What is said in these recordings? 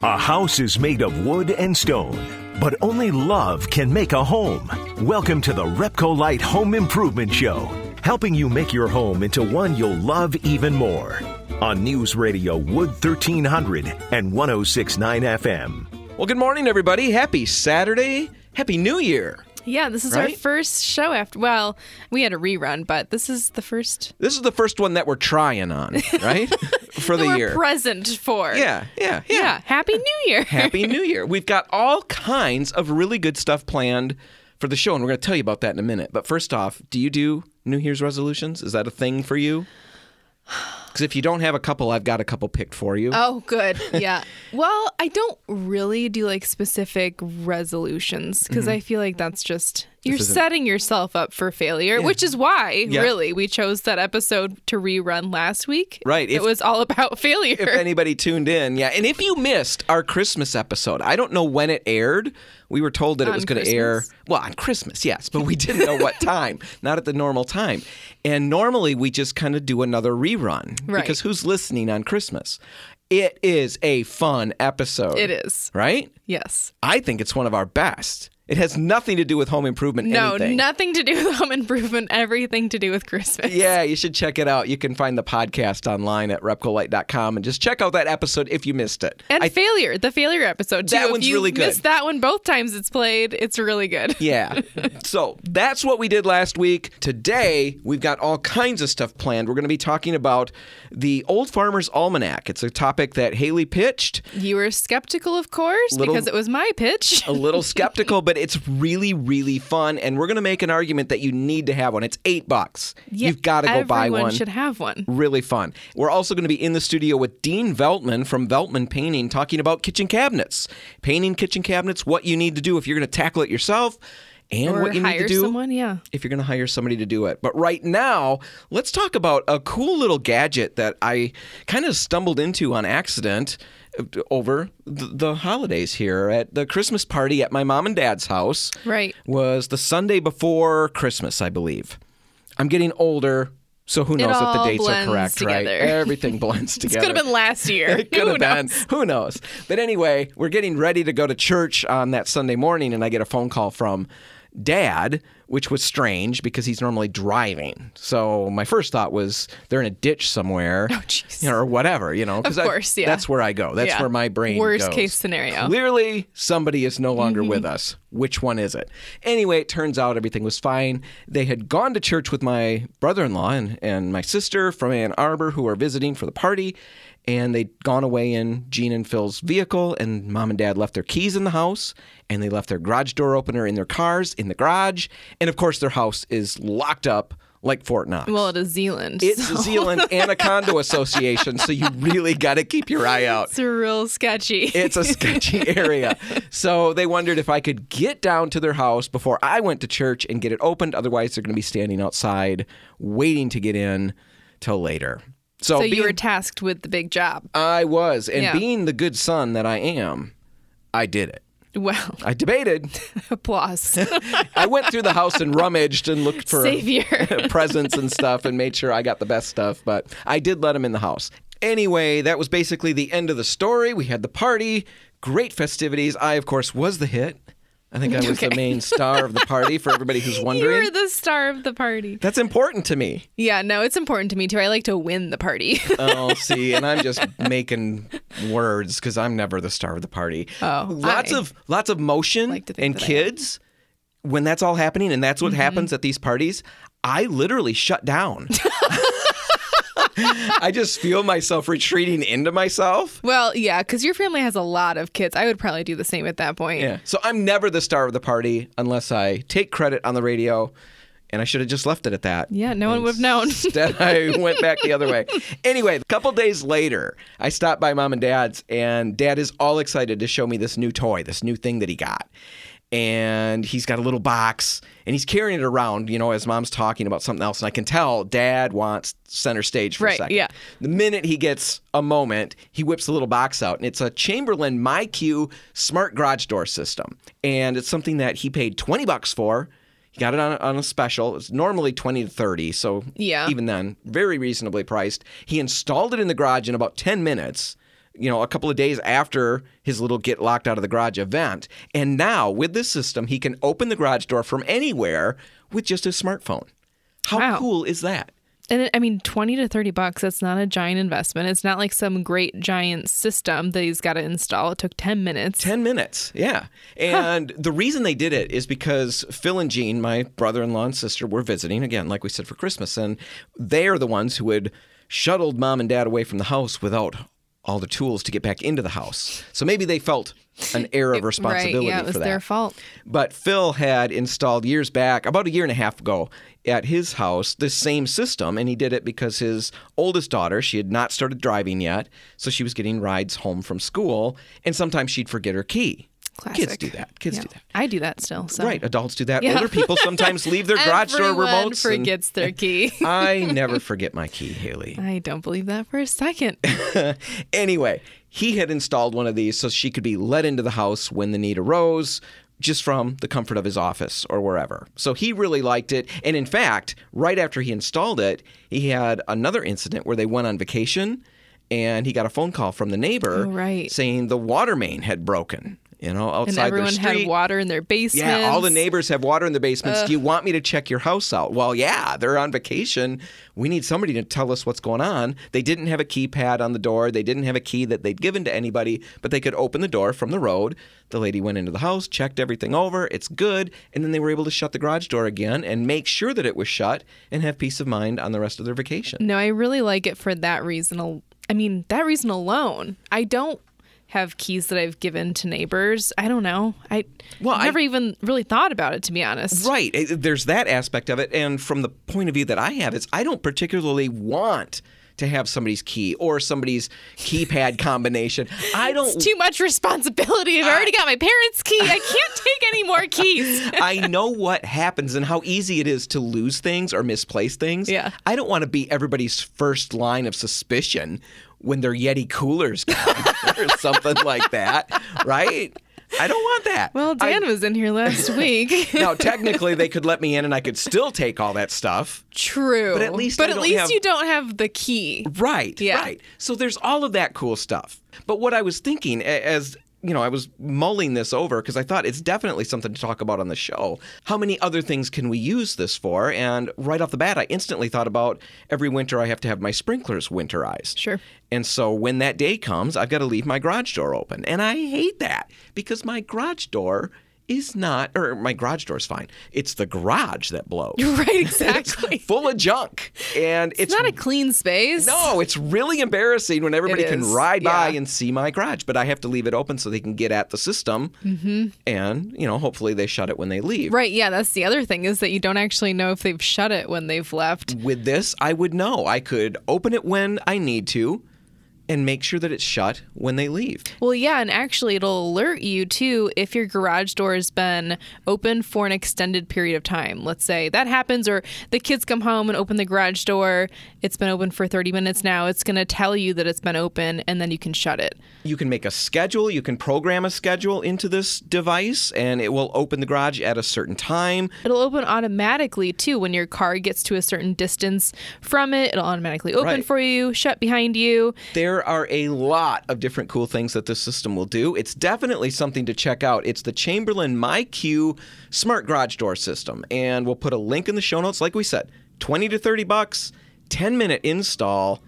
A house is made of wood and stone, but only love can make a home. Welcome to the Repcolite Home Improvement Show, helping you make your home into one you'll love even more. On News Radio Wood 1300 and 1069 FM. Well, good morning, everybody. Happy Saturday. Happy New Year. Yeah, this is our first show after. Well, we had a rerun, but this is the first This is the first one that we're trying on, right? For the year. present for. yeah, yeah, yeah. yeah. Happy New Year. Happy New Year. We've got all kinds of really good stuff planned for the show, and we're going to tell you about that in a minute. But first off, do you do New Year's resolutions? Is that a thing for you? Because if you don't have a couple, I've got a couple picked for you. Oh, good. Yeah. well, I don't really do like specific resolutions because mm-hmm. I feel like that's just you're isn't- setting yourself up for failure, which is why really we chose that episode to rerun last week. Right, it if- was all about failure. if anybody tuned in, yeah. And if you missed our Christmas episode, I don't know when it aired. We were told that it was going to air, well, on Christmas, yes, but we didn't know what time, not at the normal time. And normally we just kind of do another rerun Right. because who's listening on Christmas? It is a fun episode. it is. Right? Yes. I think it's one of our best. It has nothing to do with home improvement. No, anything. nothing to do with home improvement, everything to do with Christmas. Yeah, you should check it out. You can find the podcast online at repcolite.com and just check out that episode if you missed it. And I failure, the failure episode too. That if one's you really good. Missed that one both times it's played. It's really good. Yeah. so that's what we did last week. Today, we've got all kinds of stuff planned. We're going to be talking about the Old Farmer's Almanac. It's a topic that Haley pitched. You were skeptical, of course, Little- because it was my pitch. A little skeptical, but it's really, really fun. And we're going to make an argument that you need to have one. It's eight bucks. Yeah, You've got to go buy one. everyone should have one. Really fun. We're also going to be in the studio with Dean Veltman from Veltman Painting talking about kitchen cabinets. Painting kitchen cabinets, what you need to do if you're going to tackle it yourself, and Or what you need to do someone, yeah. if you're going to hire somebody to do it. But right now, let's talk about a cool little gadget that I kind of stumbled into on accident over the, holidays here at the Christmas party at my mom and dad's house. Right. Was the Sunday before Christmas, I believe. I'm getting older. So who knows if the dates are correct, right? Everything blends together. it could have been last year. It could Who have been. Who knows? But anyway, we're getting ready to go to church on that Sunday morning, and I get a phone call from dad, which was strange because he's normally driving. So my first thought was they're in a ditch somewhere, Oh, you know, or whatever, you know. Of I- yeah. That's where I go. That's Yeah. where my brain Worst goes. case scenario. Clearly, somebody is no longer Mm-hmm. with us. Which one is it? Anyway, it turns out everything was fine. They had gone to church with my brother-in-law and, and my sister from Ann Arbor, who are visiting for the party and they'd gone away in Jean and Phil's vehicle, and mom and dad left their keys in the house, and they left their garage door opener in their cars in the garage, and of course their house is locked up like Fort Knox. Well, it is Zeeland. it's so Zeeland Anaconda Association, so you really got to keep your eye out. It's real sketchy. It's a sketchy area. So they wondered if I could get down to their house before I went to church and get it opened. Otherwise, they're going to be standing outside waiting to get in till later. So, so you being- were tasked with the big job. I was, and Yeah. being the good son that I am, I did it. Well, I debated. applause. I went through the house and rummaged and looked for presents and stuff and made sure I got the best stuff, but I did let him in the house. Anyway, that was basically the end of the story. We had the party, great festivities. I, of course, was the hit. I think I was the main star of the party for everybody who's wondering. you wondering. were the star of the party. That's important to me. Yeah, no, it's important to me too. I like to win the party. Oh, see, and I'm just making words because I'm never the star of the party. Oh, lots I of lots of motion like and that I am. Mm-hmm. kids. When that's all happening, and that's what happens at these parties, I literally shut down. I just feel myself retreating into myself. well, yeah, because your family has a lot of kids. I would probably do the same at that point. Yeah. So I'm never the star of the party unless I take credit on the radio. And I should have just left it at that. Yeah, no one would have known. Instead, I went back the other way. Anyway, a couple days later, I stopped by mom and dad's, and dad is all excited to show me this new toy, this new thing that he got. And he's got a little box, and he's carrying it around, you know, as mom's talking about something else. And I can tell dad wants center stage for a second. yeah. The minute he gets a moment, he whips the little box out, and it's a Chamberlain MyQ smart garage door system. And it's something that he paid 20 bucks for. He got it on a, on a special. It's normally 20 to 30, so Yeah. even then, very reasonably priced. He installed it in the garage in about 10 minutes. You know, a couple of days after his little get locked out of the garage event. And now with this system, he can open the garage door from anywhere with just his smartphone. How Wow. cool is that? And it, I mean, 20 to 30 bucks, that's not a giant investment. It's not like some great giant system that he's got to install. It took 10 minutes. 10 minutes, yeah. And the reason they did it is because Phil and Jean, my brother in law and sister, were visiting, again, like we said, for Christmas. And they are the ones who had shuttled mom and dad away from the house without all the tools to get back into the house. So maybe they felt an air of responsibility right, yeah, it was for that. their fault. But Phil had installed years back, about a year and a half ago, at his house, this same system. And he did it because his oldest daughter, she had not started driving yet. So she was getting rides home from school. And sometimes she'd forget her key. Kids do that. Kids Yeah. do that. I do that still. So. Right. Adults do that. Yeah. Older people sometimes leave their garage door Everyone remotes. and- forgets their key. I never forget my key, Haley. I don't believe that for a second. anyway, he had installed one of these so she could be let into the house when the need arose, just from the comfort of his office or wherever. So he really liked it. And in fact, right after he installed it, he had another incident where they went on vacation and he got a phone call from the neighbor Oh, right. saying the water main had broken. You know, outside and everyone their had water in their basement. Yeah, all the neighbors have water in the basements. Do you want me to check your house out? Well, yeah, they're on vacation. We need somebody to tell us what's going on. They didn't have a keypad on the door. They didn't have a key that they'd given to anybody, but they could open the door from the road. The lady went into the house, checked everything over. It's good. And then they were able to shut the garage door again and make sure that it was shut and have peace of mind on the rest of their vacation. No, I really like it for that reason. I mean, that reason alone. I don't have keys that I've given to neighbors. I don't know. I Well, I- never even really thought about it to be honest. Right. There's that aspect of it. And from the point of view that I have, is I don't particularly want to have somebody's key or somebody's keypad combination. I don't. It's too much responsibility. I've already got my parents' key. I can't take any more keys. I know what happens and how easy it is to lose things or misplace things. Yeah. I don't want to be everybody's first line of suspicion when their Yeti coolers gone or something like that, right? I don't want that. Well, I- Dan was in here last week. now, technically, they could let me in and I could still take all that stuff. True. But at least But I at least have- you don't have the key. Right. Yeah. Right. So there's all of that cool stuff. But what I was thinking as you know, I was mulling this over because I thought it's definitely something to talk about on the show. How many other things can we use this for? And right off the bat, I instantly thought about every winter I have to have my sprinklers winterized. Sure. And so when that day comes, I've got to leave my garage door open. And I hate that because my garage door is not, or my garage door is fine. It's the garage that blows. Right, exactly. Full of junk. And it's, It's not a clean space. no, it's really embarrassing when everybody can ride by yeah. and see my garage, but I have to leave it open so they can get at the system. Mm-hmm. And, you know, hopefully they shut it when they leave. Right, yeah, that's the other thing is that you don't actually know if they've shut it when they've left. With this, I would know. I could open it when I need to and make sure that it's shut when they leave. Well, yeah, and actually it'll alert you too if your garage door has been open for an extended period of time. Let's say that happens or the kids come home and open the garage door, it's been open for 30 minutes now. It's going to tell you that it's been open and then you can shut it. You can make a schedule, you can program a schedule into this device, and it will open the garage at a certain time. It'll open automatically too when your car gets to a certain distance from it. It'll automatically open Right. for you, shut behind you. There are a lot of different cool things that this system will do. It's definitely something to check out. It's the Chamberlain MyQ smart garage door system, and we'll put a link in the show notes. Like we said, twenty to thirty bucks, ten minute install,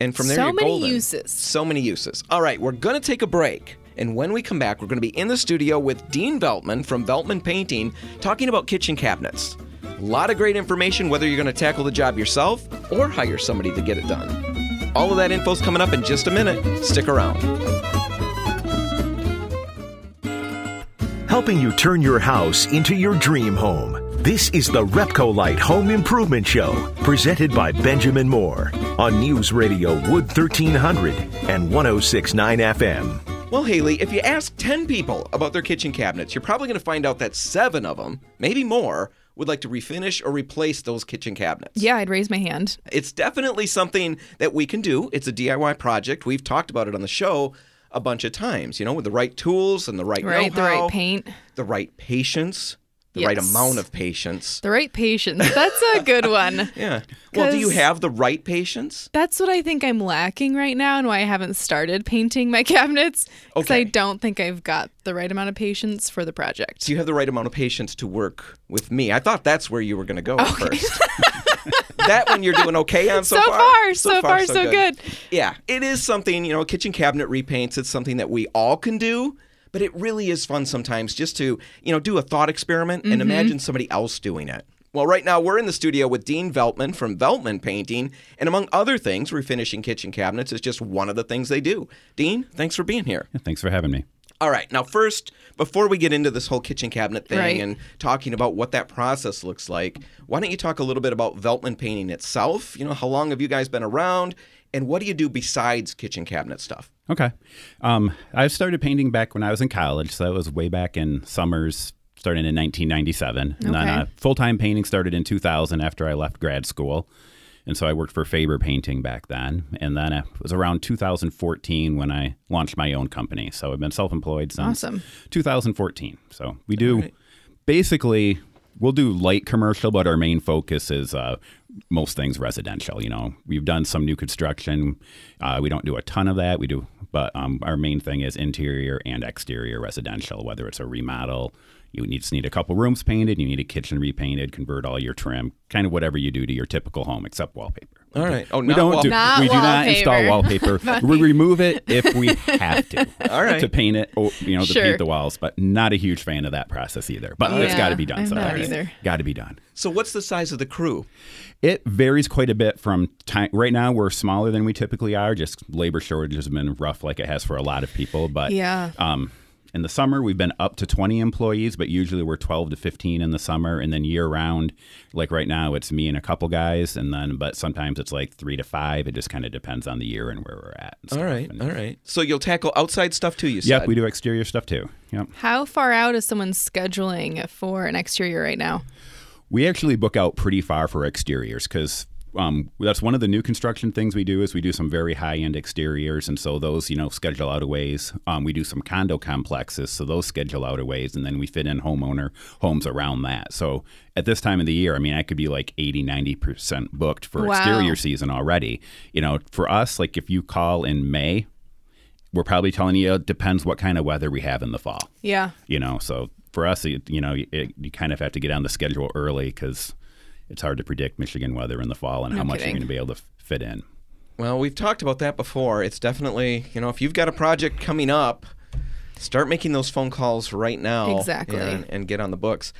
and from there So you're many golden. uses. So many uses. All right, we're gonna take a break. And when we come back, we're going to be in the studio with Dean Veltman from Veltman Painting talking about kitchen cabinets. A lot of great information, whether you're going to tackle the job yourself or hire somebody to get it done. All of that info's coming up in just a minute. Stick around. helping you turn your house into your dream home. This is the Repcolite Home Improvement Show, presented by Benjamin Moore on News Radio Wood 1300 and 1069 FM. Well, Haley, if you ask 10 people about their kitchen cabinets, you're probably going to find out that seven of them, maybe more, would like to refinish or replace those kitchen cabinets. Yeah, I'd raise my hand. It's definitely something that we can do. It's a DIY project. We've talked about it on the show a bunch of times, you know, with the right tools and the right Right, the know-how, right paint. the right patience, the right amount of patience. The right patience. That's a good one. Yeah. Well, do you have the right patience? That's what I think I'm lacking right now and why I haven't started painting my cabinets. Because Okay. I don't think I've got the right amount of patience for the project. Do you have the right amount of patience to work with me? I thought that's where you were going to go at first. that one you're doing okay on so, So far, so far, so good. Yeah, it is something, you know, kitchen cabinet repaints, it's something that we all can do, but it really is fun sometimes just to, you know, do a thought experiment and mm-hmm. imagine somebody else doing it. Well, right now we're in the studio with Dean Veltman from Veltman Painting, and among other things, refinishing kitchen cabinets is just one of the things they do. Dean, thanks for being here. Thanks for having me. All right. Now, first, before we get into this whole kitchen cabinet thing Right. and talking about what that process looks like, why don't you talk a little bit about Veltman painting itself? You know, how long have you guys been around? And what do you do besides kitchen cabinet stuff? Okay. Um, I started painting back when I was in college, so that was way back in summers, starting in 1997. And then Okay. uh, full time painting started in 2000 after I left grad school. And so I worked for Faber Painting back then. And then it was around 2014 when I launched my own company. So I've been self employed since Awesome. 2014. So we do basically, we'll do light commercial, but our main focus is uh, most things residential. You know, we've done some new construction. Uh, we don't do a ton of that. We do, but um, our main thing is interior and exterior residential, whether it's a remodel. You need, just need a couple rooms painted. You need a kitchen repainted. Convert all your trim, kind of whatever you do to your typical home, except wallpaper. All right. Oh, We don't wall- do. Not we do not install wallpaper. wallpaper. we remove it if we have to. All right. To paint it, or, you know, to Sure. paint the walls. But not a huge fan of that process either. But it's got to be done. I'm not sometimes. either. Got to be done. So, what's the size of the crew? It varies quite a bit from time. Right now, we're smaller than we typically are. Just labor shortage has been rough, like it has for a lot of people. But Yeah. um, in the summer, we've been up to 20 employees, but usually we're 12 to 15 in the summer. And then year round, like right now, it's me and a couple guys. And then, but sometimes it's like three to five. It just kind of depends on the year and where we're at. and All stuff. right. And- All right. So, you'll tackle outside stuff too, you said? Yep, we do exterior stuff too. Yep. How far out is someone scheduling for an exterior right now? We actually book out pretty far for exteriors because um, that's one of the new construction things we do is we do some very high end exteriors, and so those you know schedule out a ways. Um, we do some condo complexes, so those schedule out a ways, and then we fit in homeowner homes around that. So at this time of the year, I mean, I could be like 80, 90 percent booked for Wow. exterior season already. You know, for us, like if you call in May, we're probably telling you it depends what kind of weather we have in the fall Yeah. you know so for us it, you know it, you kind of have to get on the schedule early because it's hard to predict michigan weather in the fall and No how much you're going to be able to f- fit in Well, we've talked about that before. It's definitely, you know, if you've got a project coming up, start making those phone calls right now. Exactly. And, and get on the books.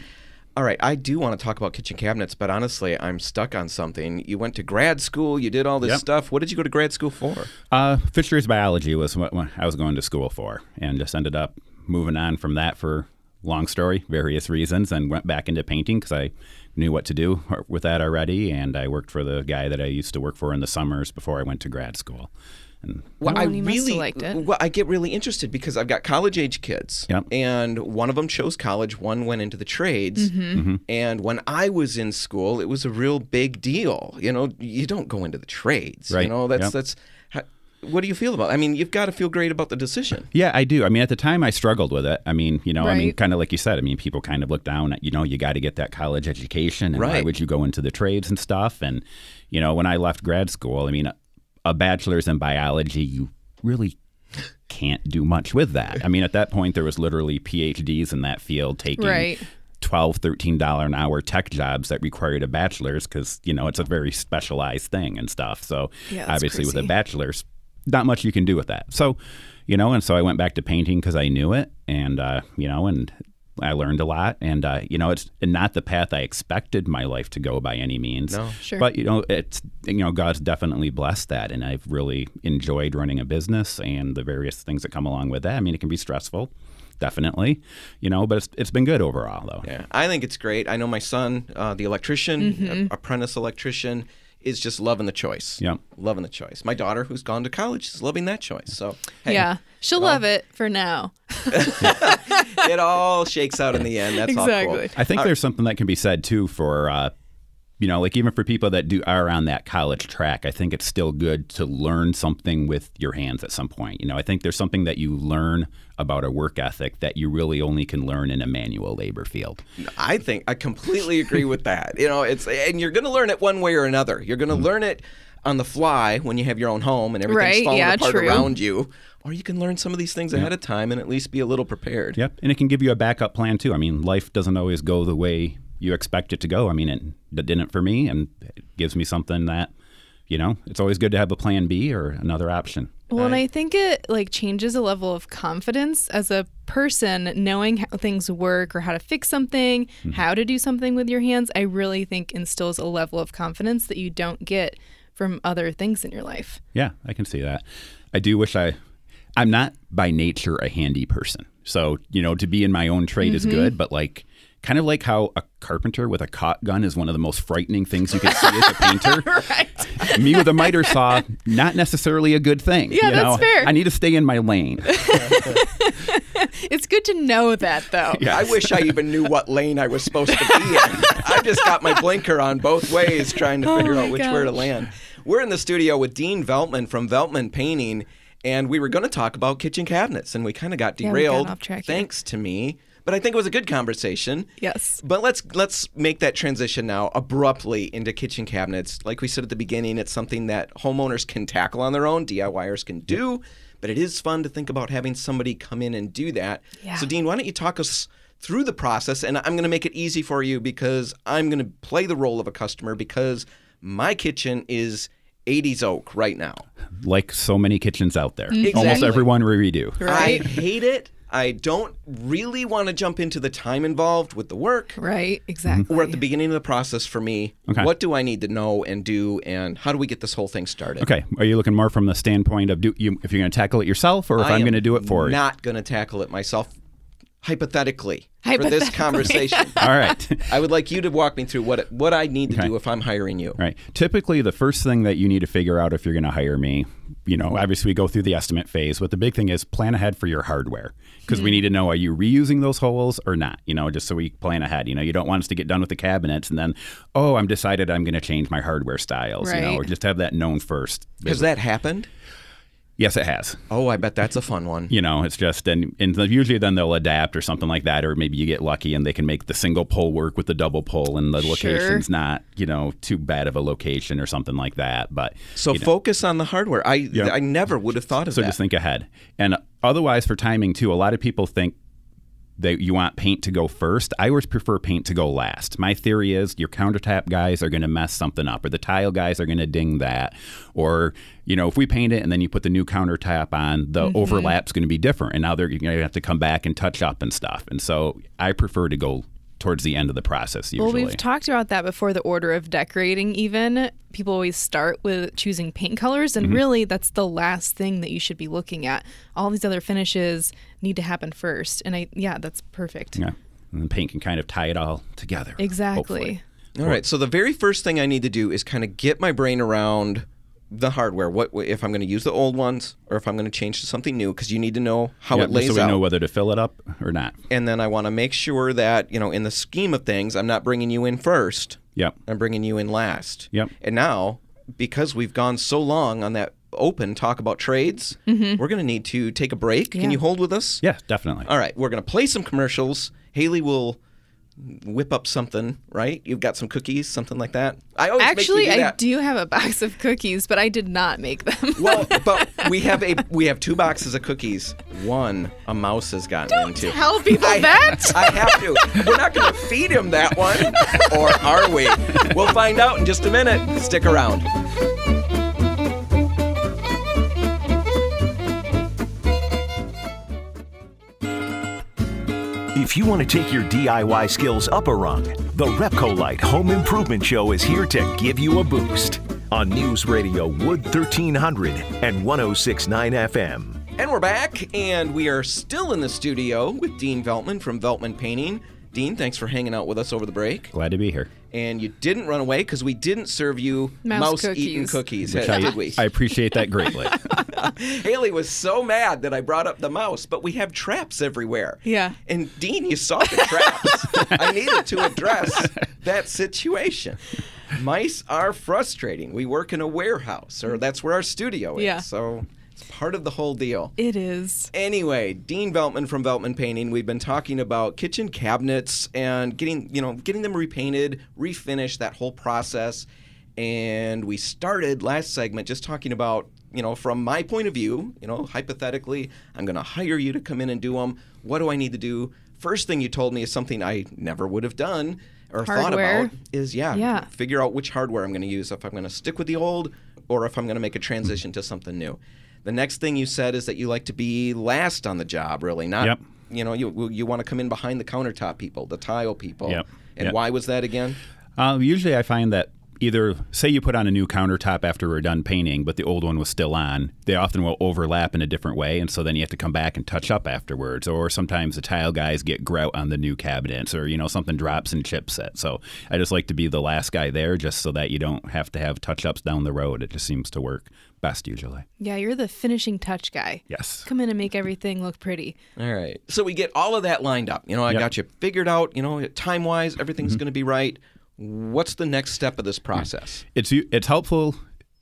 All right, I do want to talk about kitchen cabinets, but honestly, I'm stuck on something. You went to grad school, you did all this Yep. stuff. What did you go to grad school for? uh, fisheries biology was what what i was going to school for and just ended up moving on from that for long story various reasons and went back into painting because i knew what to do with that already and i worked for the guy that i used to work for in the summers before i went to grad school and Well, Oh, I you really liked it. Well, I get really interested because I've got college age kids, Yep. and one of them chose college, one went into the trades. Mm-hmm. And when I was in school, it was a real big deal. You know, you don't go into the trades. You know, that's Yep. that's. How, what do you feel about? I mean, you've got to feel great about the decision. Yeah, I do. I mean, at the time, I struggled with it. I mean, you know, I mean, kind of like you said. I mean, people kind of look down at, you know, you got to get that college education, and why would you go into the trades and stuff? And you know, when I left grad school, I mean, a bachelor's in biology, you really can't do much with that. I mean, at that point, there was literally PhDs in that field taking. Right. 12 13 dollar an hour tech jobs that required a bachelor's because you know it's a very specialized thing and stuff so Yeah, that's obviously with a bachelor's not much you can do with that so you know and so i went back to painting because i knew it and uh, you know and i learned a lot and uh, you know it's not the path i expected my life to go by any means No. Sure. but you know it's you know god's definitely blessed that and i've really enjoyed running a business and the various things that come along with that i mean it can be stressful definitely you know but it's, it's been good overall though Yeah, I think it's great. I know my son, uh, the electrician, Mm-hmm. a- apprentice electrician, is just loving the choice. Yep. loving the choice. My daughter, who's gone to college, is loving that choice. So hey, yeah. She'll love it for now. it all shakes out in the end. That's all Exactly. cool. I think there's something that can be said too for uh, you know, like even for people that do are on that college track, I think it's still good to learn something with your hands at some point. You know, I think there's something that you learn about a work ethic that you really only can learn in a manual labor field. I think I completely agree with that. You know, it's and you're going to learn it one way or another. You're going to mm-hmm. learn it on the fly when you have your own home and everything's Right, falling yeah, apart true. around you, or you can learn some of these things ahead of time and at least be a little prepared. Yep, and it can give you a backup plan too. I mean, life doesn't always go the way you expect it to go. I mean, it, it didn't for me, and it gives me something that, you know, it's always good to have a plan B or another option. Well, and I think it like changes a level of confidence as a person knowing how things work or how to fix something, mm-hmm. how to do something with your hands. I really think instills a level of confidence that you don't get from other things in your life. Yeah, I can see that. I do wish I. I'm not by nature a handy person, so you know, to be in my own trade is mm-hmm. good. But like, kind of like how a carpenter with a caulk gun is one of the most frightening things you can see as a painter. right. Me with a miter saw, not necessarily a good thing. Yeah, you know? that's fair. I need to stay in my lane. It's good to know that though. I wish I even knew what lane I was supposed to be in. I just got my blinker on both ways trying to oh figure Oh my out which way to land. We're in the studio with Dean Veltman from Veltman Painting, and we were going to talk about kitchen cabinets, and we kind of got Yeah, got derailed off track here. thanks to me. But I think it was a good conversation. Yes. But let's let's make that transition now abruptly into kitchen cabinets. Like we said at the beginning, it's something that homeowners can tackle on their own, DIYers can do, but it is fun to think about having somebody come in and do that. Yeah. So Dean, why don't you talk us through the process and I'm going to make it easy for you because I'm going to play the role of a customer because my kitchen is 80s oak right now. like so many kitchens out there. Mm-hmm. Almost everyone we redo. Right. I hate it. I don't really want to jump into the time involved with the work. Right. Exactly. We're at the beginning of the process for me. Okay. What do I need to know and do, and how do we get this whole thing started? Okay, are you looking more from the standpoint of do you if you're going to tackle it yourself or if I I'm going to do it for you? Not going to tackle it myself. Hypothetically, for this conversation, All right. I would like you to walk me through what what I need to Okay. do if I'm hiring you. Right. Typically, the first thing that you need to figure out if you're going to hire me, you know, obviously we go through the estimate phase, but the big thing is plan ahead for your hardware because we mm-hmm. need to know are you reusing those holes or not, you know, just so we plan ahead. You know, you don't want us to get done with the cabinets and then, oh, I'm decided I'm going to change my hardware styles, you know, or just have that known first. Has that happened? Yes, it has. Oh, I bet that's a fun one. You know, it's just and and usually then they'll adapt or something like that, or maybe you get lucky and they can make the single pole work with the double pole, and the Sure. location's not you know too bad of a location or something like that. But So you know, focus on the hardware. I I never would have thought of so that. So just think ahead. And otherwise, for timing too, a lot of people think that you want paint to go first. I always prefer paint to go last. My theory is your countertop guys are going to mess something up, or the tile guys are going to ding that, or you know if we paint it and then you put the new countertop on, the mm-hmm. overlap's going to be different, and now they're going to have to come back and touch up and stuff. And so I prefer to go towards the end of the process usually. Well, we've talked about that before the order of decorating, even. People always start with choosing paint colors, Mm-hmm. and really that's the last thing that you should be looking at. All these other finishes need to happen first. And I, yeah, that's perfect. yeah, and the paint can kind of tie it all together. Exactly. hopefully. All right. So the very first thing I need to do is kind of get my brain around the hardware. What if I'm going to use the old ones or if I'm going to change to something new? Because you need to know how Yeah, it lays out. so we out. know whether to fill it up or not. and then I want to make sure that you know, in the scheme of things, I'm not bringing you in first. Yep. I'm bringing you in last. Yep. And now, because we've gone so long on that open talk about trades, Mm-hmm. we're going to need to take a break. Can you hold with us? Yeah, definitely. All right. We're going to play some commercials. Haley will whip up something, right? You've got some cookies, something like that. I always Actually, make you do I that. do have a box of cookies, but I did not make them. Well, but we have a we have two boxes of cookies. One a mouse has gotten into. Tell people I, that. I have to. We're not going to feed him that one, or are we? We'll find out in just a minute. Stick around. If you want to take your DIY skills up a rung, the Repcolite Home Improvement Show is here to give you a boost on News Radio Wood 1300 and 1069 FM. And we're back, and we are still in the studio with Dean Veltman from Veltman Painting. Dean, thanks for hanging out with us over the break. Glad to be here. And you didn't run away because we didn't serve you Mouse eaten cookies. cookies, Which uh, did I, we? I appreciate that greatly. Haley was so mad that I brought up the mouse, but we have traps everywhere. Yeah. And Dean, you saw the traps. I needed to address that situation. Mice are frustrating. We work in a warehouse, or that's where our studio is. Yeah. So it's part of the whole deal. It is. Anyway, Dean Veltman from Veltman Painting. We've been talking about kitchen cabinets and getting, you know, getting them repainted, refinished, that whole process. And we started last segment just talking about, you know, from my point of view, you know, hypothetically, I'm going to hire you to come in and do them. What do I need to do? First thing you told me is something I never would have done or thought about is yeah, Yeah. figure out which hardware I'm going to use if I'm going to stick with the old or if I'm going to make a transition to something new. The next thing you said is that you like to be last on the job, really, not Yep. you know, you you want to come in behind the countertop people, the tile people. Yep. And Yep. why was that again? Uh, usually, I find that either say you put on a new countertop after we're done painting, but the old one was still on. They often will overlap in a different way, and so then you have to come back and touch up afterwards. Or sometimes the tile guys get grout on the new cabinets, or you know something drops in chipset. So I just like to be the last guy there, just so that you don't have to have touch ups down the road. It just seems to work best usually. Yeah, you're the finishing touch guy. Yes. Come in and make everything look pretty. All right. So we get all of that lined up. You know, I Yep. Mm-hmm. got you figured out. You know, time wise, everything's going to be right. What's the next step of this process? it's it's helpful.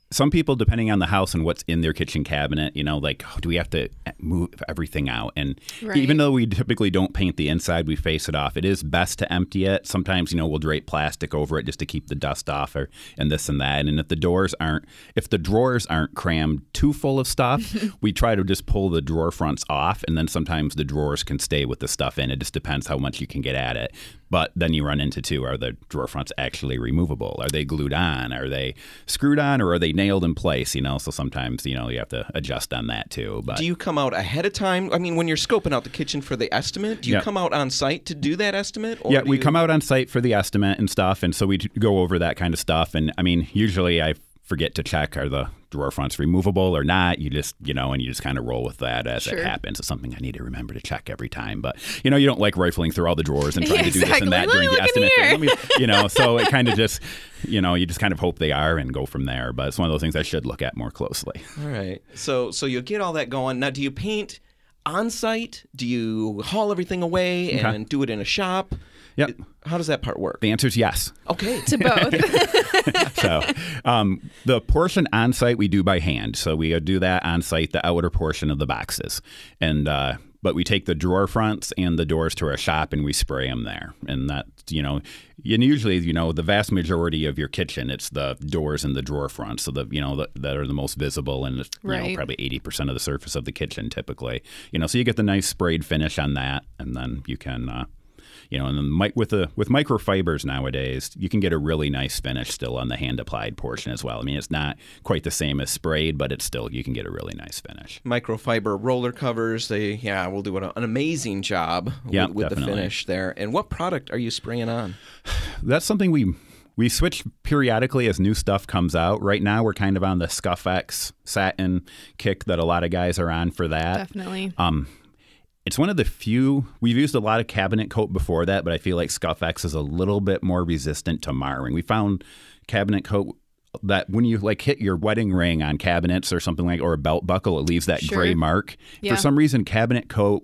Some people, depending on the house and what's in their kitchen cabinet, you know, like, oh, do we have to move everything out? And Right. even though we typically don't paint the inside, we face it off. It is best to empty it. Sometimes, you know, we'll drape plastic over it just to keep the dust off, or and this and that. And if the doors aren't, if the drawers aren't crammed too full of stuff, we try to just pull the drawer fronts off, and then sometimes the drawers can stay with the stuff in. It just depends how much you can get at it. But then you run into two: are the drawer fronts actually removable? Are they glued on? Are they screwed on, or are they nailed in place? You know, so sometimes you know you have to adjust on that too. But Do you come out ahead of time? I mean, when you're scoping out the kitchen for the estimate, do you Yeah. come out on site to do that estimate? Or yeah, we you- come out on site for the estimate and stuff, and so we go over that kind of stuff. And I mean, usually I forget to check are the drawer fronts removable or not. You just you know, and you just kind of roll with that as Sure. it happens. It's something I need to remember to check every time. But you know, you don't like rifling through all the drawers and trying to do this and that Let during the look estimate. here. Let me- you know, so it kind of just you know, you just kind of hope they are and go from there. But it's one of those things I should look at more closely. All right. So so you get all that going. Now, do you paint on site? Do you haul everything away Okay. and do it in a shop? Yep. How does that part work? The answer is yes. Okay. To both. so um, the portion on site we do by hand. So we do that on site, the outer portion of the boxes, and uh, but we take the drawer fronts and the doors to our shop and we spray them there, and that you know, and usually you know the vast majority of your kitchen it's the doors and the drawer fronts, so the you know the, that are the most visible and it's, you know probably eighty percent of the surface of the kitchen typically. You know, so you get the nice sprayed finish on that, and then you can. Uh, you know, and then with the with microfibers nowadays, you can get a really nice finish still on the hand applied portion as well. I mean, it's not quite the same as sprayed, but it's still you can get a really nice finish. Microfiber roller covers. They yeah, will do an, an amazing job Yeah, with, with the finish there. And what product are you spraying on? That's something we we switch periodically as new stuff comes out. Right now, we're kind of on the ScuffX satin kick that a lot of guys are on for that. Definitely. Um, it's one of the few we've used a lot of cabinet coat before that, but I feel like ScuffX is a little bit more resistant to marring. We found cabinet coat that when you like hit your wedding ring on cabinets or something like or a belt buckle, it leaves that Sure. gray mark. Yeah. For some reason, cabinet coat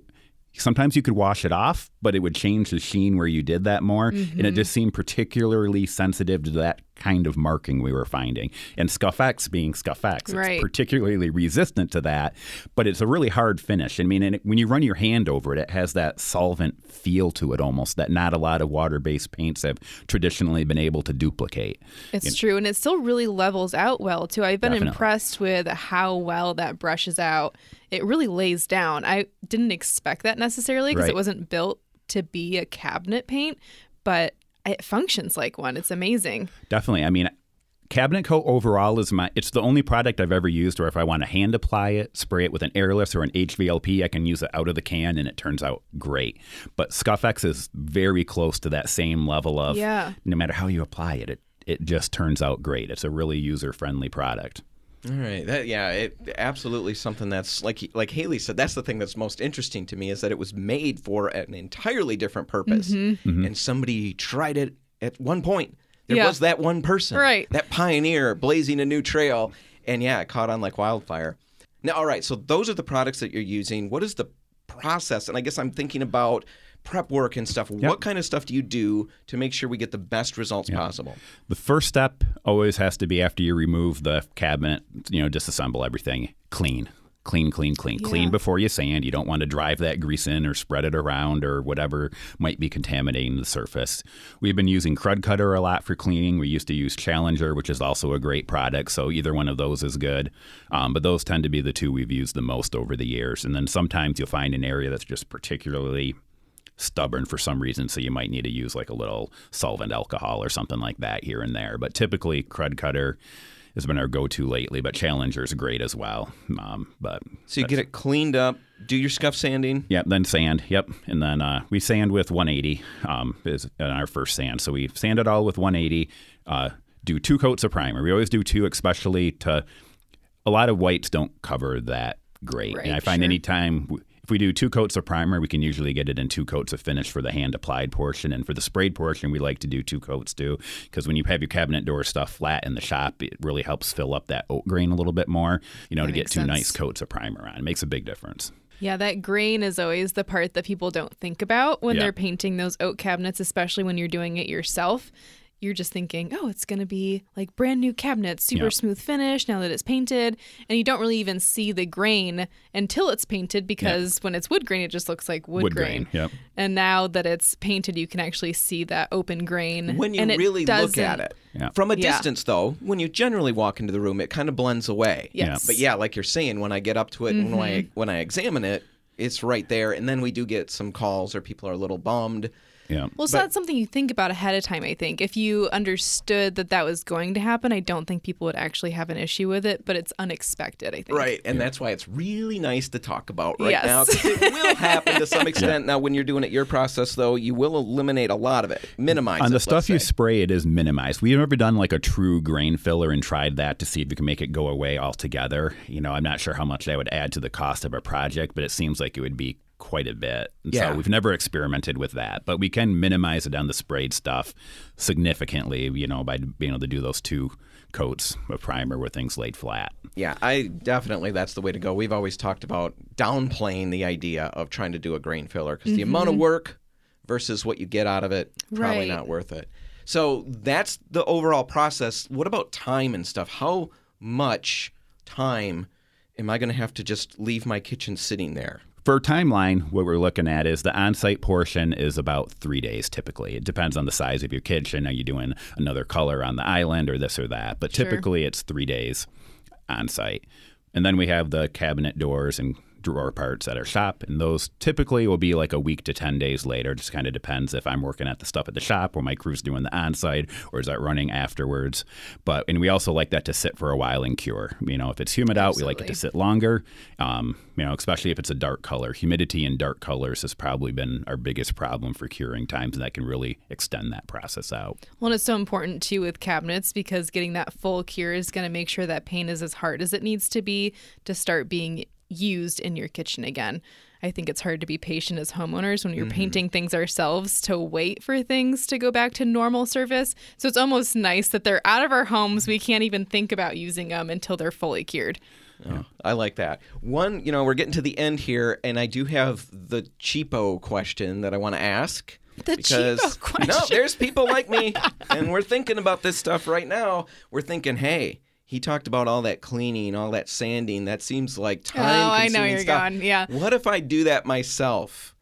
sometimes you could wash it off, but it would change the sheen where you did that more. And Mm-hmm. it just seemed particularly sensitive to that kind of marking we were finding. And ScuffX being ScuffX, it's particularly resistant to that, but it's a really hard finish. I mean, and it, when you run your hand over it, it has that solvent feel to it almost that not a lot of water based paints have traditionally been able to duplicate. It's true, and it still really levels out well too. I've been Definitely. impressed with how well that brushes out. It really lays down. I didn't expect that necessarily because Right. it wasn't built to be a cabinet paint, but it functions like one. It's amazing. Definitely. I mean, cabinet coat overall is my it's the only product I've ever used where if I want to hand apply it, spray it with an airless or an HVLP, I can use it out of the can and it turns out great. But ScuffX is very close to that same level of Yeah. no matter how you apply it, it it just turns out great. It's a really user friendly product. All right. That yeah, it absolutely something that's like like Haley said. That's the thing that's most interesting to me is that it was made for an entirely different purpose, Mm-hmm. and somebody tried it at one point. There Yeah. was that one person, Right. That pioneer blazing a new trail, and yeah, it caught on like wildfire. Now, all right. So those are the products that you're using. What is the process, and I guess I'm thinking about prep work and stuff. What kind of stuff do you do to make sure we get the best results possible? The first step always has to be after you remove the cabinet, you know, disassemble everything, clean. Clean, clean, clean. Clean before you sand. You don't want to drive that grease in or spread it around or whatever might be contaminating the surface. We've been using Krud Kutter a lot for cleaning. We used to use Challenger, which is also a great product. So either one of those is good. Um, but those tend to be the two we've used the most over the years. And then sometimes you'll find an area that's just particularly stubborn for some reason, so you might need to use like a little solvent alcohol or something like that here and there. But typically, Krud Kutter has been our go-to lately, but Challenger is great as well. Um, but So you get it cleaned up, do your scuff sanding. Yep, then sand. Yep, and then uh, we sand with 180 um, is in our first sand. So we sand it all with 180. Uh, do two coats of primer. We always do two, especially to a lot of whites don't cover that great. Right, and I find sure. anytime if we do two coats of primer, we can usually get it in two coats of finish for the hand applied portion. And for the sprayed portion, we like to do two coats too, because when you have your cabinet door stuff flat in the shop, it really helps fill up that oak grain a little bit more. You know, to get two sense. nice coats of primer on. It makes a big difference. Yeah, that grain is always the part that people don't think about when Yeah. they're painting those oak cabinets, especially when you're doing it yourself. You're just thinking, oh, it's going to be like brand new cabinets, super Yeah. smooth finish now that it's painted. And you don't really even see the grain until it's painted because when it's wood grain, it just looks like wood, Wood grain. grain, yep. And now that it's painted, you can actually see that open grain. When you and it really look at doesn't- it. Yeah. From a Yeah. distance, though, when you generally walk into the room, it kind of blends away. Yes. But yeah, like you're saying, when I get up to it and when I mm-hmm. when I examine it, it's right there. And then we do get some calls or people are a little bummed. Yeah. Well, so that's something you think about ahead of time, I think. If you understood that that was going to happen, I don't think people would actually have an issue with it, but it's unexpected, I think. Right, and that's why it's really nice to talk about right Yes. now. 'cause It will happen to some extent. Now, when you're doing it your process, though, you will eliminate a lot of it, minimize on it, the let's stuff you say. spray, it is minimized. We've never done like a true grain filler and tried that to see if we can make it go away altogether. You know, I'm not sure how much that would add to the cost of a project, but it seems like it would be quite a bit. And Yeah. So we've never experimented with that, but we can minimize it on the sprayed stuff significantly. You know, by being able to do those two coats of primer where things laid flat. Yeah, I definitely that's the way to go. We've always talked about downplaying the idea of trying to do a grain filler because the mm-hmm. amount of work versus what you get out of it probably Right. not worth it. So that's the overall process. What about time and stuff? How much time am I going to have to just leave my kitchen sitting there? For timeline, what we're looking at is the on-site portion is about three days typically. It depends on the size of your kitchen. Are you doing another color on the island or this or that? But Sure. typically it's three days on site. And then we have the cabinet doors and drawer parts at our shop, and those typically will be like a week to 10 days later. Just kind of depends if I'm working at the stuff at the shop or my crew's doing the on site or is that running afterwards. But, and we also like that to sit for a while and cure. You know, if it's humid out, we like it to sit longer, um, you know, especially if it's a dark color. Humidity in dark colors has probably been our biggest problem for curing times, and that can really extend that process out. Well, and it's so important too with cabinets because getting that full cure is going to make sure that paint is as hard as it needs to be to start being used in your kitchen again. I think it's hard to be patient as homeowners when you're mm-hmm. painting things ourselves to wait for things to go back to normal service. So it's almost nice that they're out of our homes. We can't even think about using them until they're fully cured. I like that. One, you know, we're getting to the end here, and I do have the cheapo question that I want to ask. The because, cheapo question. No, there's people like me, and we're thinking about this stuff right now. We're thinking, hey, he talked about all that cleaning, all that sanding. That seems like time. Oh, I know you're gone. Yeah. What if I do that myself?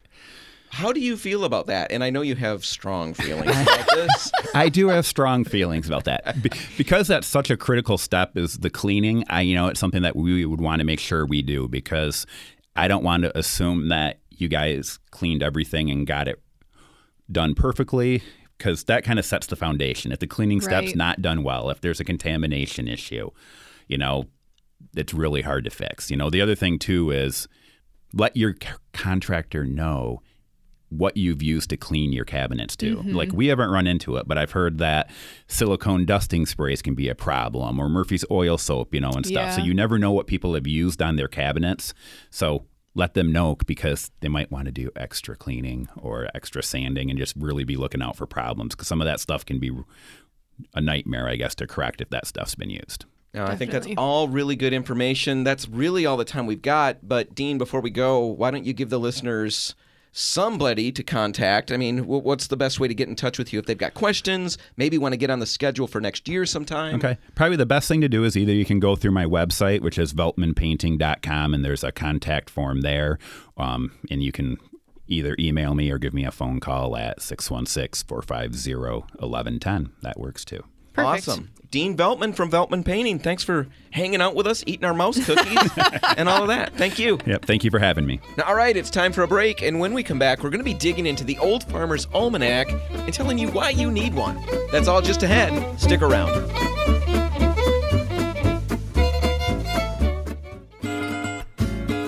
How do you feel about that? And I know you have strong feelings about this. I do have strong feelings about that Be- because that's such a critical step is the cleaning. I, you know, it's something that we would want to make sure we do because I don't want to assume that you guys cleaned everything and got it done perfectly because that kind of sets the foundation. If the cleaning step's not done well, if there's a contamination issue, you know, it's really hard to fix. You know, the other thing too is let your c- contractor know what you've used to clean your cabinets too. Like mm-hmm. we haven't run into it, but I've heard that silicone dusting sprays can be a problem or Murphy's oil soap, you know, and stuff. So you never know what people have used on their cabinets. So let them know because they might want to do extra cleaning or extra sanding and just really be looking out for problems because some of that stuff can be a nightmare, I guess, to correct if that stuff's been used. No, I think that's all really good information. That's really all the time we've got. But Dean, before we go, why don't you give the listeners somebody to contact? I mean, wh- what's the best way to get in touch with you if they've got questions? Maybe want to get on the schedule for next year sometime. Okay. Probably the best thing to do is either you can go through my website, which is veltmanpainting.com, and there's a contact form there. Um, and you can either email me or give me a phone call at 616 450 1110. That works too. Perfect. Awesome. Dean Veltman from Veltman Painting. Thanks for hanging out with us, eating our mouse cookies, and all of that. Thank you. Yep. Thank you for having me. Now, all right, it's time for a break, and when we come back, we're going to be digging into the Old Farmer's Almanac and telling you why you need one. That's all just ahead. Stick around.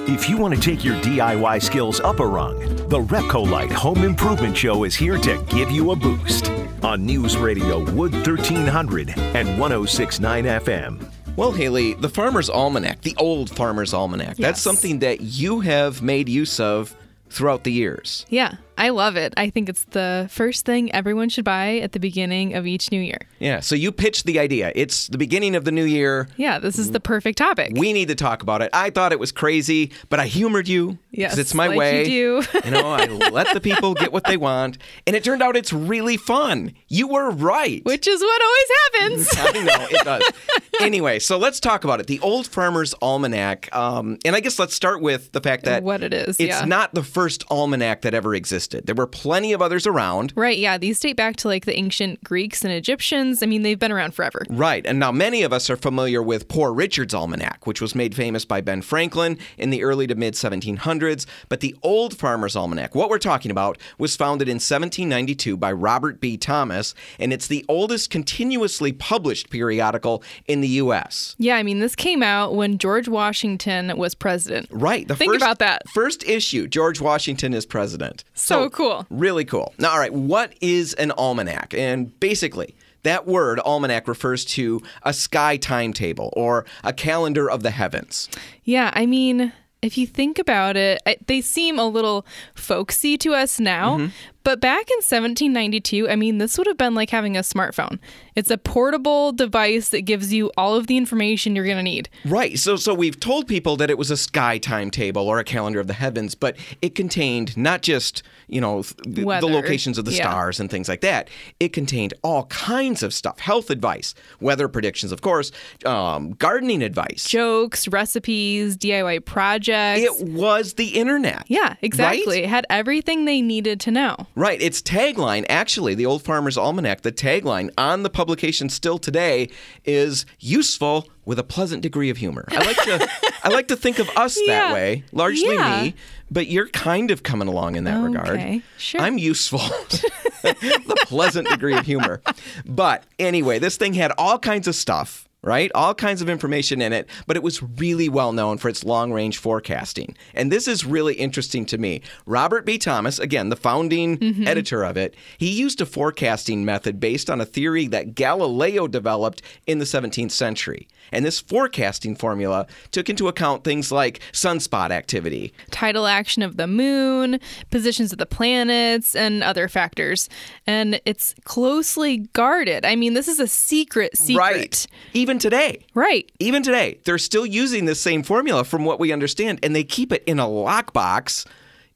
If you want to take your DIY skills up a rung, the Repcolite Home Improvement Show is here to give you a boost on News Radio Wood 1300 and 1069 FM. Well, Haley, the Farmer's Almanac, the old Farmer's Almanac, that's something that you have made use of throughout the years. Yeah, I love it. I think it's the first thing everyone should buy at the beginning of each new year. Yeah, so you pitched the idea. It's the beginning of the new year. Yeah, this is the perfect topic. We need to talk about it. I thought it was crazy, but I humored you. Yes, it's my like you way. do. you know, I let the people get what they want, and it turned out it's really fun. You were right. Which is what always happens. I know it does. anyway, so let's talk about it. The Old Farmer's Almanac, um, and I guess let's start with the fact that What it is, It's yeah. not the first almanac that ever existed. There were plenty of others around. right, yeah, these date back to like the ancient Greeks and Egyptians. I mean, they've been around forever. Right, and now many of us are familiar with Poor Richard's Almanac, which was made famous by Ben Franklin in the early to mid 1700s. But the Old Farmer's Almanac, what we're talking about, was founded in 1792 by Robert B. Thomas, and it's the oldest continuously published periodical in the U.S. Yeah, I mean, this came out when George Washington was president. Right, the Think first, about that. First issue, George Washington is president. So cool. Really cool. Now, all right, what is an almanac? And basically, that word almanac refers to a sky timetable or a calendar of the heavens. Yeah, I mean, if you think about it, they seem a little folksy to us now. Mm-hmm. But back in 1792, I mean, this would have been like having a smartphone. It's a portable device that gives you all of the information you're going to need. Right. So so we've told people that it was a sky timetable or a calendar of the heavens, but it contained not just, you know, th- the locations of the Yeah. stars and things like that. It contained all kinds of stuff, health advice, weather predictions, of course, um, gardening advice. Jokes, recipes, DIY projects. It was the internet. yeah, exactly. Right? It had everything they needed to know. Right. Its tagline, actually, the Old Farmer's Almanac, the tagline on the publication still today is useful with a pleasant degree of humor. I like to I like to think of us Yeah. that way, largely Yeah. me, but you're kind of coming along in that regard. Sure. I'm useful. the pleasant degree of humor. But anyway, this thing had all kinds of stuff, right? All kinds of information in it, but it was really well known for its long range forecasting. And this is really interesting to me. Robert B. Thomas, again, the founding Mm-hmm. editor of it, he used a forecasting method based on a theory that Galileo developed in the 17th century. And this forecasting formula took into account things like sunspot activity, tidal action of the moon, positions of the planets, and other factors. And it's closely guarded. I mean, this is a secret secret. Right. Even today. Right. Even today, they're still using this same formula from what we understand, and they keep it in a lockbox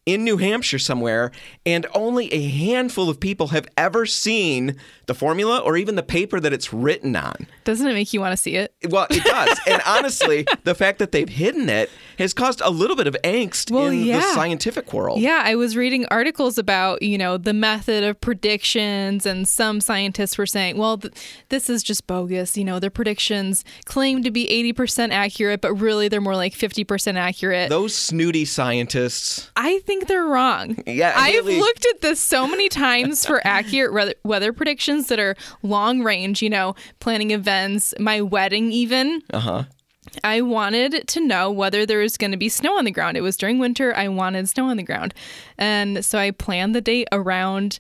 in New Hampshire somewhere, and only a handful of people have ever seen the formula or even the paper that it's written on. Doesn't it make you want to see it? Well, it does. and honestly, the fact that they've hidden it has caused a little bit of angst Well, in the scientific world. Yeah, I was reading articles about, you know, the method of predictions, and some scientists were saying, well, th- this is just bogus. You know, their predictions claim to be 80% accurate, but really they're more like 50% accurate. Those snooty scientists. I think they're wrong. Yeah, I've really. looked at this so many times for accurate weather, weather that are long range, you know, planning events, my wedding, even. Uh huh. I wanted to know whether there was going to be snow on the ground. It was during winter. I wanted snow on the ground. And so I planned the date around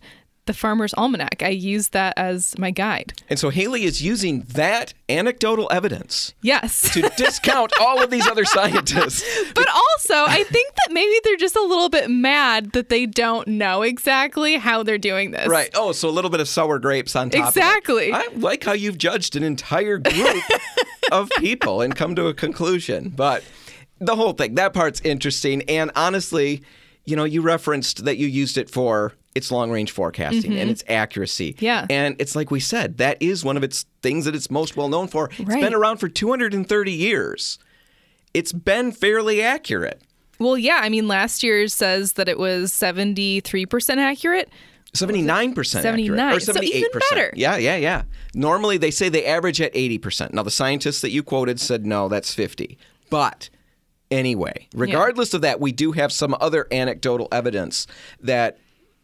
the Farmer's Almanac. I use that as my guide. And so Haley is using that anecdotal evidence Yes. to discount all of these other scientists. But also, I think that maybe they're just a little bit mad that they don't know exactly how they're doing this. Right. Oh, so a little bit of sour grapes on top. of it. Exactly. I like how you've judged an entire group of people and come to a conclusion. But the whole thing, that part's interesting. And honestly, you know, you referenced that you used it for its long range forecasting and its accuracy. Mm-hmm. Yeah. And it's like we said, that is one of its things that it's most well known for. It's Right. been around for 230 years. It's been fairly accurate. Well, yeah. I mean, last year says that it was 73% accurate. 79% accurate. 79. Or So 78%. even better. Yeah, yeah, yeah. Normally they say they average at 80%. Now the scientists that you quoted said no, that's 50. But anyway, regardless of that, we do have some other anecdotal evidence that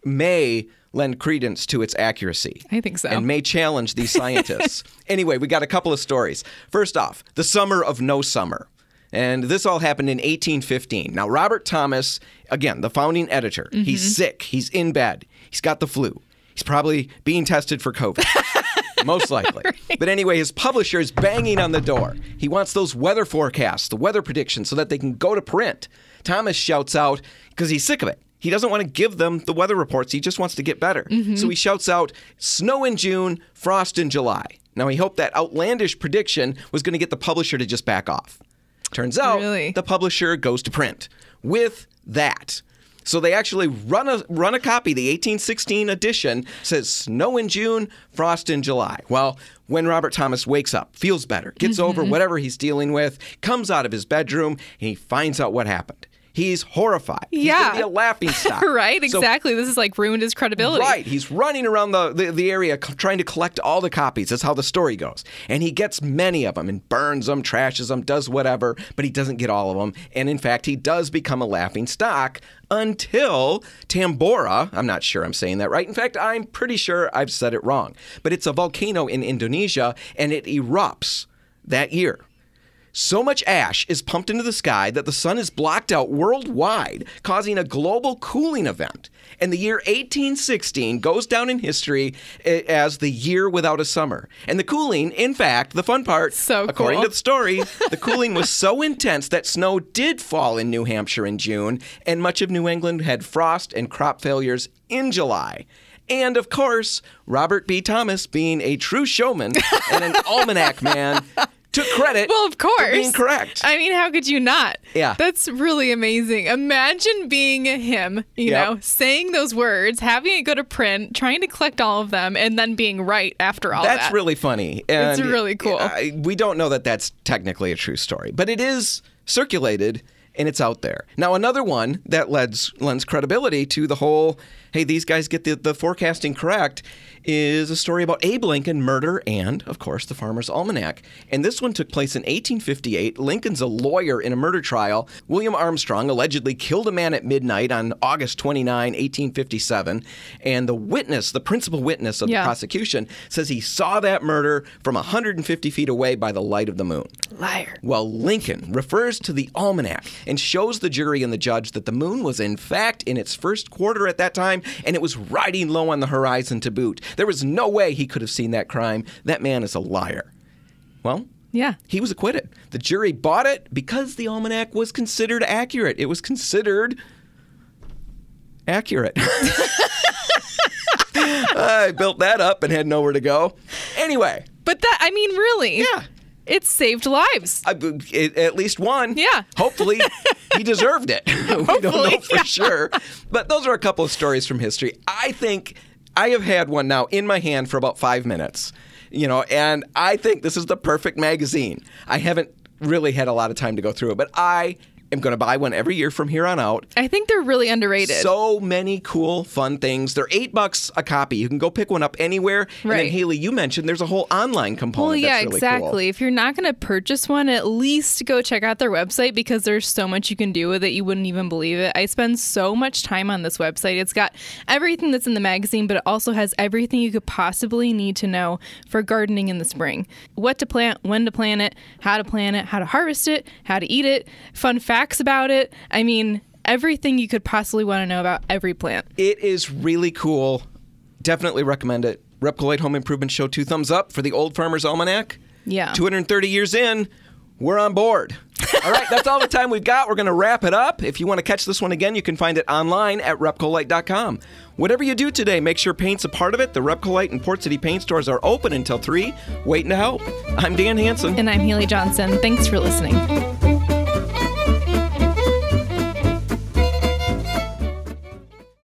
may lend credence to its accuracy. I think so. And may challenge these scientists. anyway, we got a couple of stories. First off, the summer of no summer. And this all happened in 1815. Now, Robert Thomas, again, the founding editor, Mm-hmm. he's sick. He's in bed. He's got the flu. He's probably being tested for COVID. Most likely. But anyway, his publisher is banging on the door. He wants those weather forecasts, the weather predictions, so that they can go to print. Thomas shouts out because he's sick of it. He doesn't want to give them the weather reports. He just wants to get better. So he shouts out snow in June, frost in July. Now, he hoped that outlandish prediction was going to get the publisher to just back off. Turns out Really? the publisher goes to print with that. So they actually run a run a copy. The 1816 edition says snow in June, frost in July. Well, when Robert Thomas wakes up, feels better, gets Mm-hmm. over whatever he's dealing with, comes out of his bedroom, and he finds out what happened. He's horrified. He's Yeah. gonna be a laughing stock. right, So exactly. this is like ruined his credibility. Right. He's running around the, the, the area c- trying to collect all the copies. That's how the story goes. And he gets many of them and burns them, trashes them, does whatever, but he doesn't get all of them. And in fact, he does become a laughing stock until Tambora, I'm not sure I'm saying that right. In fact, I'm pretty sure I've said it wrong. But it's a volcano in Indonesia and it erupts that year. So much ash is pumped into the sky that the sun is blocked out worldwide, causing a global cooling event. And the year 1816 goes down in history eh, as the year without a summer. And the cooling, in fact, the fun part, So according cool. to the story, the cooling was so intense that snow did fall in New Hampshire in June, and much of New England had frost and crop failures in July. And of course, Robert B. Thomas, being a true showman and an almanac man, took credit Well, of course. being correct. I mean, how could you not? Yeah. That's really amazing. Imagine being him, you Yep. know, saying those words, having it go to print, trying to collect all of them, and then being right after all that's that. really funny. And It's really cool. I- we don't know that that's technically a true story, but it is circulated and it's out there. Now, another one that lends, lends credibility to the whole hey, these guys get the, the forecasting correct is a story about Abe Lincoln murder and, of course, the Farmer's Almanac. And this one took place in 1858. Lincoln's a lawyer in a murder trial. William Armstrong allegedly killed a man at midnight on August 29, 1857. And the witness, the principal witness of Yeah. the prosecution, says he saw that murder from 150 feet away by the light of the moon. Liar. Well, Lincoln refers to the almanac and shows the jury and the judge that the moon was in fact in its first quarter at that time and it was riding low on the horizon to boot. There was no way he could have seen that crime. That man is a liar. Well, Yeah. he was acquitted. The jury bought it because the almanac was considered accurate. It was considered accurate. I built that up and had nowhere to go. Anyway, But that, I mean, really. Yeah. It saved lives. I, it, at least one. Yeah. Hopefully, he deserved it. we don't know Hopefully, for sure. But those are a couple of stories from history. I think I have had one now in my hand for about five minutes, you know, and I think this is the perfect magazine. I haven't really had a lot of time to go through it, but I am going to buy one every year from here on out. I think they're really underrated. So many cool, fun things. They're eight bucks a copy. You can go pick one up anywhere. And then Right. Haley, you mentioned there's a whole online component. Well, yeah, really exactly. Cool. If you're not going to purchase one, at least go check out their website because there's so much you can do with it. You wouldn't even believe it. I spend so much time on this website. It's got everything that's in the magazine, but it also has everything you could possibly need to know for gardening in the spring what to plant, when to plant it, how to plant it, how to harvest it, how to eat it, fun facts about it. I mean, everything you could possibly want to know about every plant. it is really cool Definitely recommend it. Repcolite Home Improvement Show, two thumbs up for the Old Farmer's Almanac. Yeah. 230 years in, we're on board. all right, that's all the time we've got. We're going to wrap it up. If you want to catch this one again, you can find it online at repcolite.com. Whatever you do today, make sure paint's a part of it. The Repcolite and Port City paint stores are open until 3, waiting to help. I'm Dan Hanson. And I'm Haley Johnson. Thanks for listening.